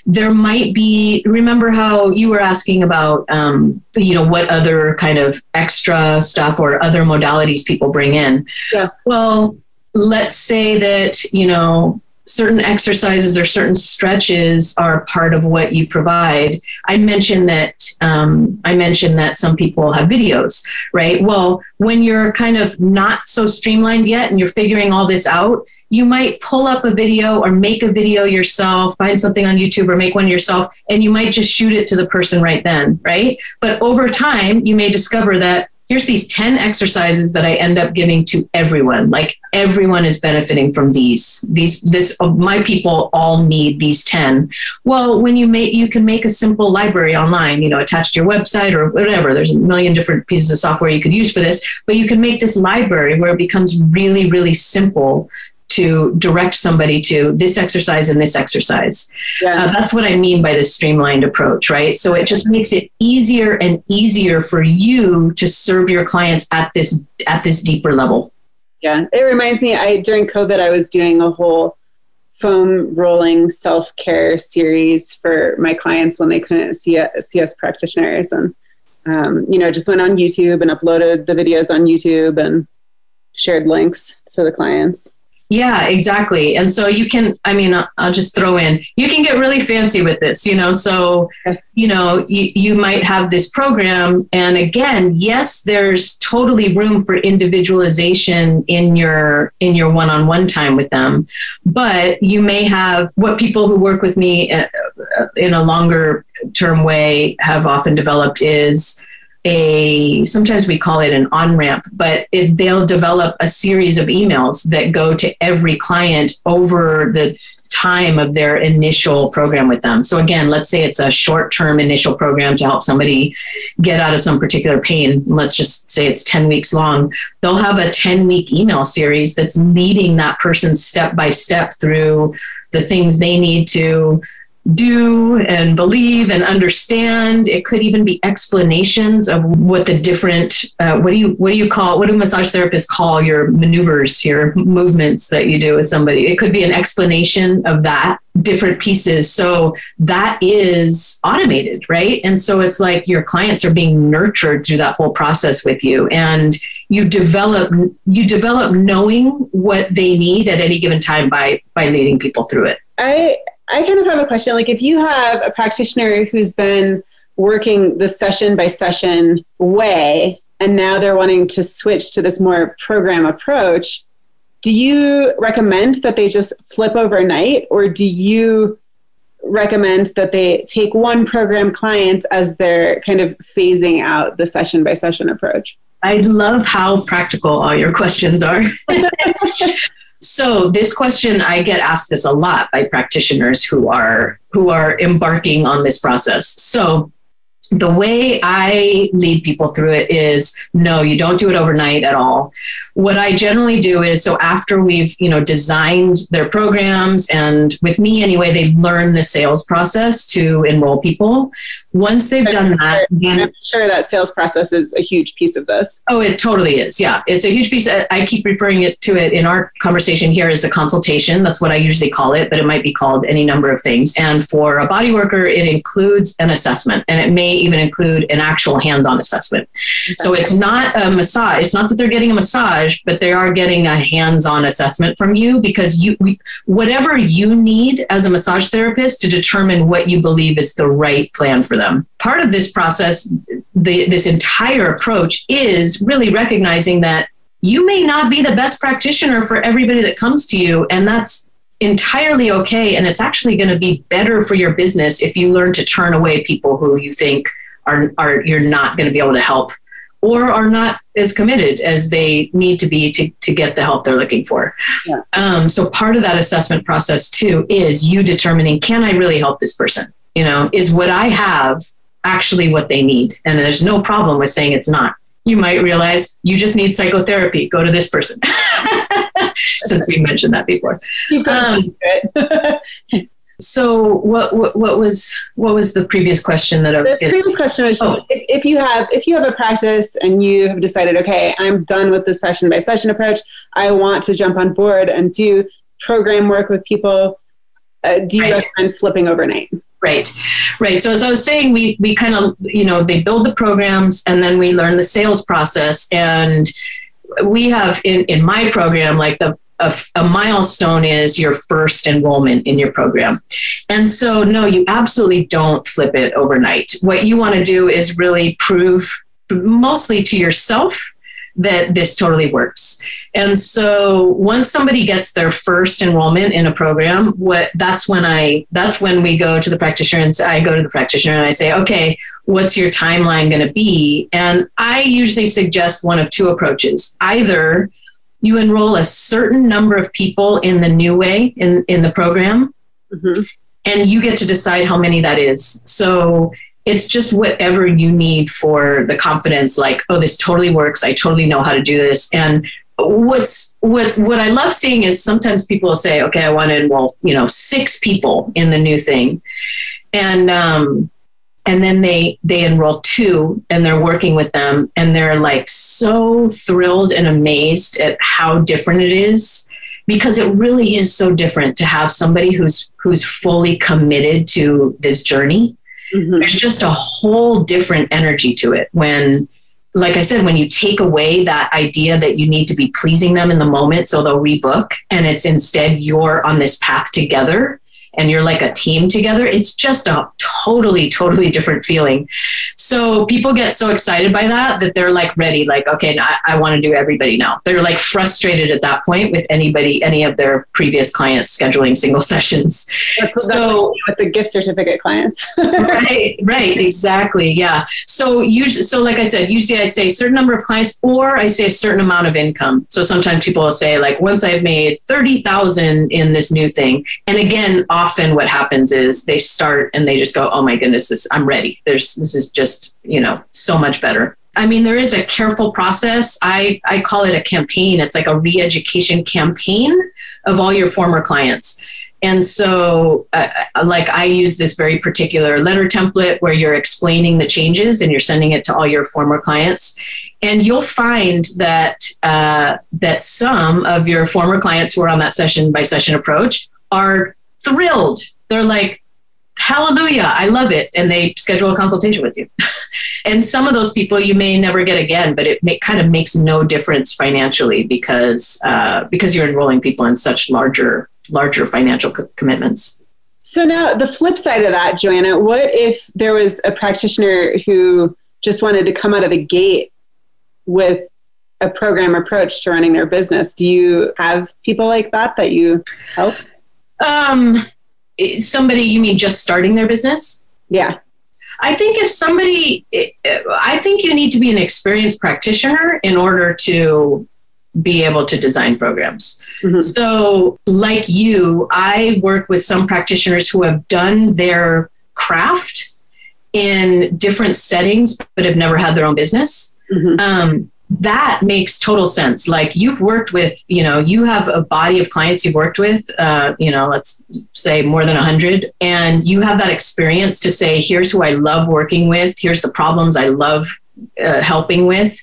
There might be, remember how you were asking about, um, you know, what other kind of extra stuff or other modalities people bring in? Yeah. Well, let's say that, you know, certain exercises or certain stretches are part of what you provide. I mentioned that um, I mentioned that some people have videos, right? Well, when you're kind of not so streamlined yet and you're figuring all this out, you might pull up a video or make a video yourself, find something on YouTube or make one yourself, and you might just shoot it to the person right then, right? But over time, you may discover that here's these 10 exercises that I end up giving to everyone. Like everyone is benefiting from these. These this uh, my people all need these 10. Well, when you make you can make a simple library online, you know, attached to your website or whatever. There's a million different pieces of software you could use for this, but you can make this library where it becomes really really simple to direct somebody to this exercise and this exercise. Yeah. Uh, that's what I mean by this streamlined approach, right? So it just makes it easier and easier for you to serve your clients at this at this deeper level. Yeah, it reminds me. I during COVID, I was doing a whole foam rolling self care series for my clients when they couldn't see, see us practitioners, and um, you know, just went on YouTube and uploaded the videos on YouTube and shared links to the clients. Yeah, exactly. And so you can, I mean, I'll, I'll, just throw in, you can get really fancy with this, you know. So, you know, you, you might have this program. And again, yes, there's totally room for individualization in your in your one-on-one time with them. But you may have what people who work with me uh, in a longer term way have often developed is a sometimes we call it an on ramp, but it, they'll develop a series of emails that go to every client over the time of their initial program with them. So again, let's say it's a short term initial program to help somebody get out of some particular pain. Let's just say it's 10 weeks long. They'll have a 10 week email series that's leading that person step by step through the things they need to do and believe and understand. It could even be explanations of what the different uh, what do you what do you call what do massage therapists call your maneuvers, your movements that you do with somebody. It could be an explanation of that different pieces. So that is automated, right? And so it's like your clients are being nurtured through that whole process with you and you develop you develop knowing what they need at any given time by by leading people through it. I I kind of have a question. Like, if you have a practitioner who's been working the session by session way, and now they're wanting to switch to this more program approach, do you recommend that they just flip overnight, or do you recommend that they take one program client as they're kind of phasing out the session by session approach? I love how practical all your questions are. So this question, I get asked this a lot by practitioners who are who are embarking on this process. So the way I lead people through it is no, you don't do it overnight at all. What I generally do is so after we've, you know, designed their programs and with me anyway, they learn the sales process to enroll people. Once they've I'm done sure, that, then, I'm sure that sales process is a huge piece of this. Oh, it totally is. Yeah. It's a huge piece. I keep referring it to it in our conversation here as the consultation. That's what I usually call it, but it might be called any number of things. And for a body worker, it includes an assessment and it may even include an actual hands-on assessment. Okay. So it's not a massage. It's not that they're getting a massage, but they are getting a hands-on assessment from you because you whatever you need as a massage therapist to determine what you believe is the right plan for them. Part of this process, the, this entire approach is really recognizing that you may not be the best practitioner for everybody that comes to you and that's entirely okay and it's actually going to be better for your business if you learn to turn away people who you think are, are you're not going to be able to help or are not as committed as they need to be to, to get the help they're looking for. Yeah. Um, so part of that assessment process too is you determining can I really help this person? You know, is what I have actually what they need? And there's no problem with saying it's not. You might realize you just need psychotherapy. Go to this person. Since we mentioned that before. Um, so what, what, what was what was the previous question that I was the getting? previous question was just oh. if, if you have if you have a practice and you have decided okay I'm done with the session by session approach I want to jump on board and do program work with people uh, do you right. recommend flipping overnight Right, right. So as I was saying, we we kind of you know they build the programs and then we learn the sales process and we have in in my program like the a, a, milestone is your first enrollment in your program. And so, no, you absolutely don't flip it overnight. What you want to do is really prove mostly to yourself that this totally works. And so once somebody gets their first enrollment in a program, what that's when I that's when we go to the practitioner and I go to the practitioner and I say, okay, what's your timeline going to be? And I usually suggest one of two approaches. Either you enroll a certain number of people in the new way in, in the program, mm-hmm. and you get to decide how many that is. So it's just whatever you need for the confidence, like, oh, this totally works. I totally know how to do this. And what's what what I love seeing is sometimes people will say, okay, I want to enroll, you know, six people in the new thing. And um, and then they they enroll two and they're working with them and they're like so thrilled and amazed at how different it is because it really is so different to have somebody who's who's fully committed to this journey mm-hmm. there's just a whole different energy to it when like i said when you take away that idea that you need to be pleasing them in the moment so they'll rebook and it's instead you're on this path together and you're like a team together, it's just a totally, totally different feeling. So people get so excited by that that they're like ready, like, okay, I, I want to do everybody now. They're like frustrated at that point with anybody, any of their previous clients scheduling single sessions. That's, so with the gift certificate clients. right, right, exactly. Yeah. So usually, so like I said, usually I say a certain number of clients or I say a certain amount of income. So sometimes people will say like, once I've made 30,000 in this new thing. And again, often what happens is they start and they just go, oh my goodness, this, I'm ready. There's, this is just, you know, so much better. I mean, there is a careful process. I, I call it a campaign. It's like a re education campaign of all your former clients. And so, uh, uh, like, I use this very particular letter template where you're explaining the changes and you're sending it to all your former clients. And you'll find that uh, that some of your former clients who are on that session by session approach are thrilled. They're like, hallelujah, I love it. And they schedule a consultation with you. and some of those people you may never get again, but it may, kind of makes no difference financially because, uh, because you're enrolling people in such larger, larger financial co- commitments. So now the flip side of that, Joanna, what if there was a practitioner who just wanted to come out of the gate with a program approach to running their business? Do you have people like that that you help? Um, somebody, you mean just starting their business? Yeah. I think if somebody, I think you need to be an experienced practitioner in order to be able to design programs. Mm-hmm. So, like you, I work with some practitioners who have done their craft in different settings but have never had their own business. Mm-hmm. Um, that makes total sense. Like you've worked with, you know, you have a body of clients you've worked with, uh, you know, let's say more than a hundred, and you have that experience to say, here's who I love working with, here's the problems I love uh, helping with,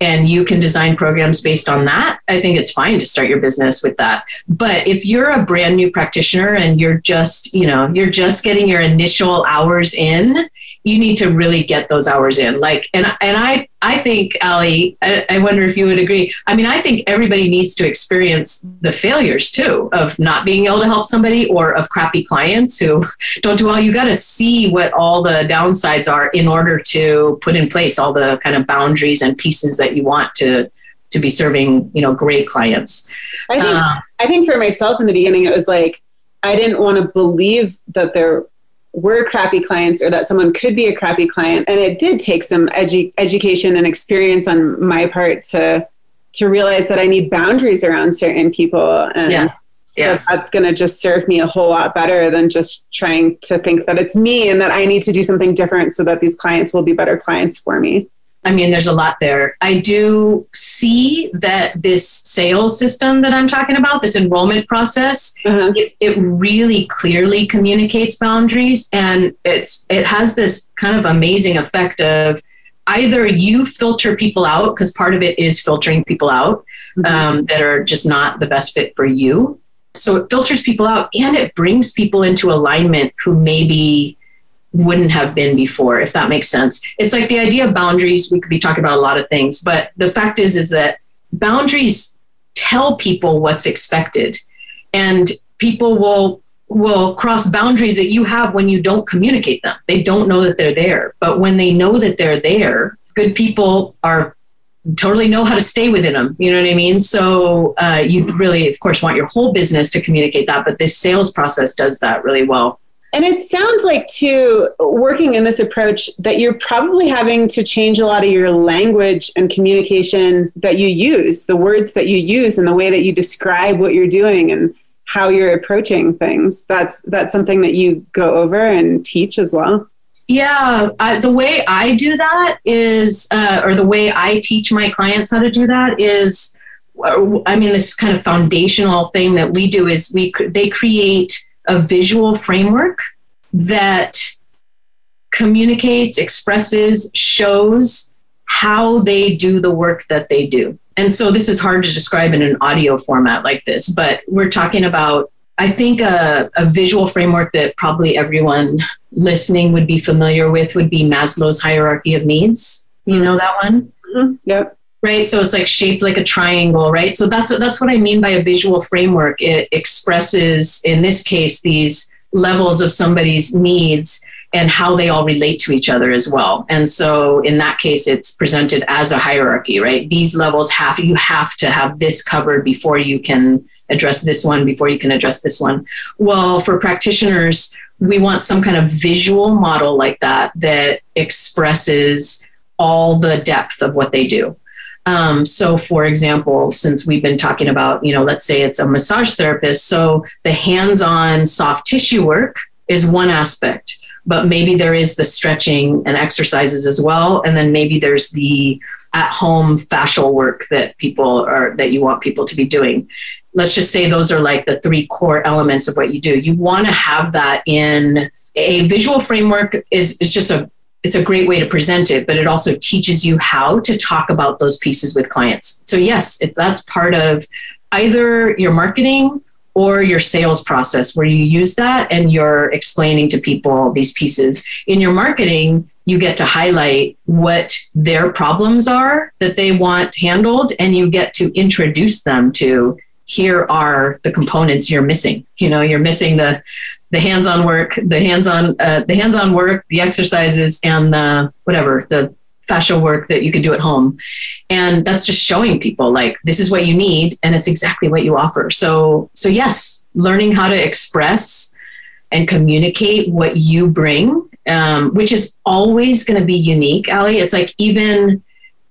and you can design programs based on that. I think it's fine to start your business with that. But if you're a brand new practitioner and you're just, you know, you're just getting your initial hours in, you need to really get those hours in. Like, and and I I think Ali, I, I, wonder if you would agree. I mean, I think everybody needs to experience the failures too of not being able to help somebody or of crappy clients who don't do well. You got to see what all the downsides are in order to put in place all the kind of boundaries and pieces that you want to to be serving, you know, great clients. I think uh, I think for myself in the beginning, it was like I didn't want to believe that there were crappy clients or that someone could be a crappy client. And it did take some edu- education and experience on my part to to realize that I need boundaries around certain people and Yeah. Yeah. that that's going to just serve me a whole lot better than just trying to think that it's me and that I need to do something different so that these clients will be better clients for me. I mean, there's a lot there. I do see that this sales system that I'm talking about, this enrollment process, Uh-huh. it, it really clearly communicates boundaries and it's it has this kind of amazing effect of either you filter people out because part of it is filtering people out um, that are just not the best fit for you so it filters people out and it brings people into alignment who maybe wouldn't have been before if that makes sense. It's like the idea of boundaries we could be talking about a lot of things but the fact is is that boundaries tell people what's expected. And people will will cross boundaries that you have when you don't communicate them. They don't know that they're there but when they know that they're there good people are totally know how to stay within them. You know what i mean? So uh, you really of course want your whole business to communicate that but this sales process does that really well And it sounds like, too, working in this approach, that you're probably having to change a lot of your language and communication that you use, the words that you use, and the way that you describe what you're doing and how you're approaching things. That's that's something that you go over and teach as well. Yeah, I, the way I do that is, uh, or the way I teach my clients how to do that is, uh, I mean, this kind of foundational thing that we do is we they create a visual framework that communicates, expresses, shows how they do the work that they do. And so this is hard to describe in an audio format like this, but we're talking about I think a, a visual framework that probably everyone listening would be familiar with would be Maslow's hierarchy of needs. You know that one? Mm-hmm. Yep. Right. So it's like shaped like a triangle, right? So that's that's what I mean by a visual framework. It expresses, in this case, these levels of somebody's needs and how they all relate to each other as well. And so in that case, it's presented as a hierarchy, right? These levels have you have to have this covered before you can address this one, before you can address this one. Well, for practitioners, we want some kind of visual model like that that expresses all the depth of what they do. Um, so, for example, since we've been talking about, you know, let's say it's a massage therapist, so the hands on soft tissue work is one aspect, but maybe there is the stretching and exercises as well. And then maybe there's the at home fascial work that people are, that you want people to be doing. Let's just say those are like the three core elements of what you do. You want to have that in a visual framework is, is just a it's a great way to present it, but it also teaches you how to talk about those pieces with clients. So yes, if that's part of either your marketing or your sales process where you use that and you're explaining to people these pieces. In your marketing, you get to highlight what their problems are that they want handled and you get to introduce them to here are the components you're missing. You know, you're missing the the hands-on work, the hands-on uh, the hands-on work, the exercises, and the whatever the fascial work that you could do at home, and that's just showing people like this is what you need, and it's exactly what you offer. So so yes, learning how to express and communicate what you bring, um, which is always going to be unique, Ali. It's like even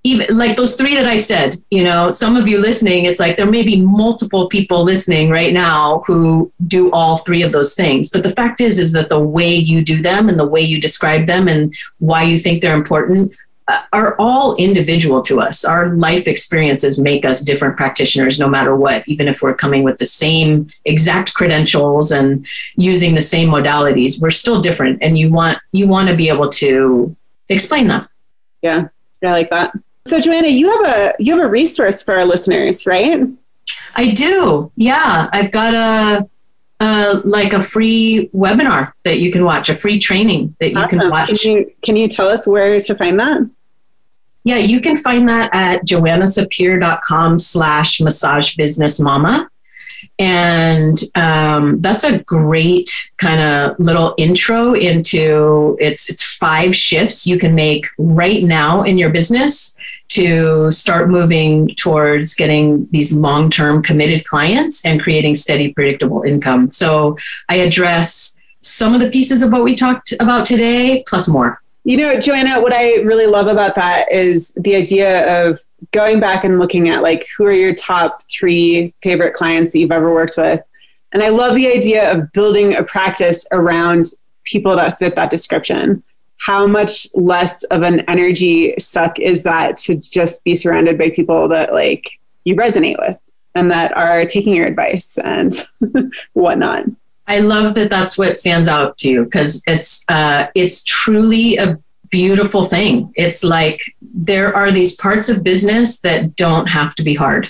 even like those three that I said, you know, some of you listening, it's like there may be multiple people listening right now who do all three of those things. But the fact is, is that the way you do them and the way you describe them and why you think they're important uh, are all individual to us. Our life experiences make us different practitioners no matter what, even if we're coming with the same exact credentials and using the same modalities, we're still different. And you want, you want to be able to explain that. Yeah. I like that. So Joanna, you have a you have a resource for our listeners, right? I do. Yeah, I've got a, a like a free webinar that you can watch, a free training that you awesome. can watch. Can you, can you tell us where to find that? Yeah, you can find that at joannasapir.com slash massage business mama. And um, that's a great kind of little intro into it's it's five shifts you can make right now in your business to start moving towards getting these long-term committed clients and creating steady predictable income. So I address some of the pieces of what we talked about today, plus more. You know, Joanna, what I really love about that is the idea of going back and looking at like who are your top three favorite clients that you've ever worked with. And I love the idea of building a practice around people that fit that description. How much less of an energy suck is that to just be surrounded by people that like you resonate with and that are taking your advice and whatnot. I love that that's what stands out to you because it's uh, it's truly a beautiful thing. It's like there are these parts of business that don't have to be hard.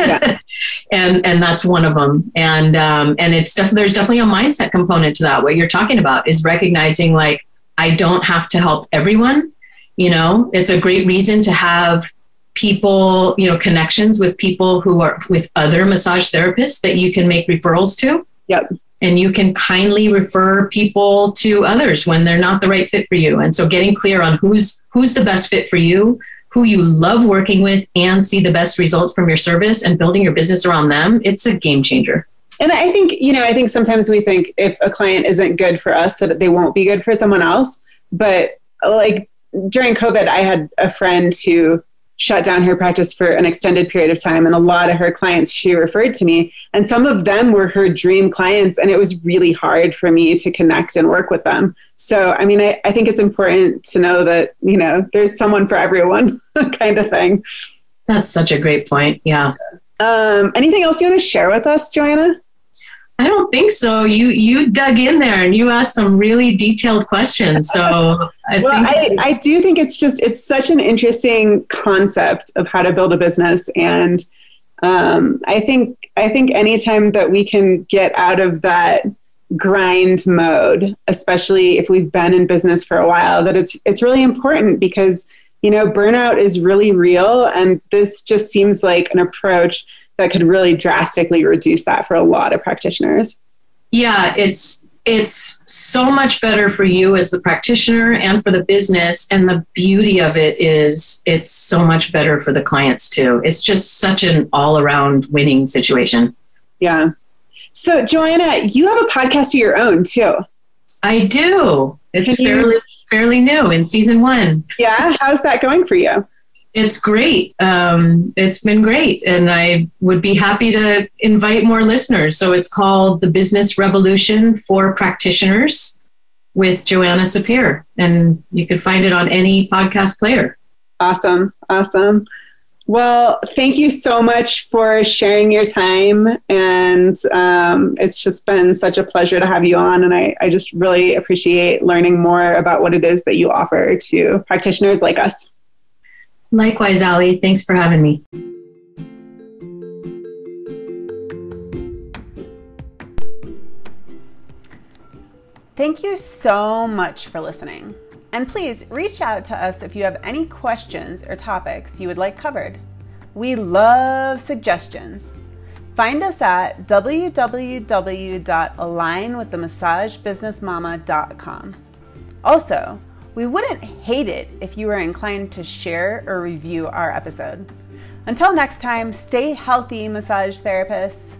Yeah. and and that's one of them. And um, and it's def- there's definitely a mindset component to that. What you're talking about is recognizing like I don't have to help everyone. You know, it's a great reason to have people, you know, connections with people who are with other massage therapists that you can make referrals to. Yep and you can kindly refer people to others when they're not the right fit for you and so getting clear on who's who's the best fit for you who you love working with and see the best results from your service and building your business around them it's a game changer and i think you know i think sometimes we think if a client isn't good for us that they won't be good for someone else. But like during covid i had a friend who shut down her practice for an extended period of time and a lot of her clients she referred to me and some of them were her dream clients and it was really hard for me to connect and work with them. So i mean i, I think it's important to know that you know there's someone for everyone kind of thing. That's such a great point. Yeah um, anything else you want to share with us joanna I don't think so. You you dug in there and you asked some really detailed questions. So I well, I, I do think it's just it's such an interesting concept of how to build a business, and um, I think I think anytime that we can get out of that grind mode, especially if we've been in business for a while, that it's it's really important because you know burnout is really real, and this just seems like an approach that could really drastically reduce that for a lot of practitioners. Yeah, it's it's so much better for you as the practitioner and for the business and the beauty of it is it's so much better for the clients too. It's just such an all-around winning situation. Yeah. So Joanna, you have a podcast of your own too. I do. It's Can fairly you... fairly new in season 1. Yeah, how's that going for you? It's great. Um, it's been great. And I would be happy to invite more listeners. So it's called The Business Revolution for Practitioners with Joanna Sapir. And you can find it on any podcast player. Awesome. Awesome. Well, thank you so much for sharing your time. And um, it's just been such a pleasure to have you on. And I, I just really appreciate learning more about what it is that you offer to practitioners like us. Likewise, Ali. Thanks for having me. Thank you so much for listening. And please reach out to us if you have any questions or topics you would like covered. We love suggestions. Find us at www.alignwiththemassagebusinessmama.com. Also, we wouldn't hate it if you were inclined to share or review our episode. Until next time, stay healthy, massage therapists.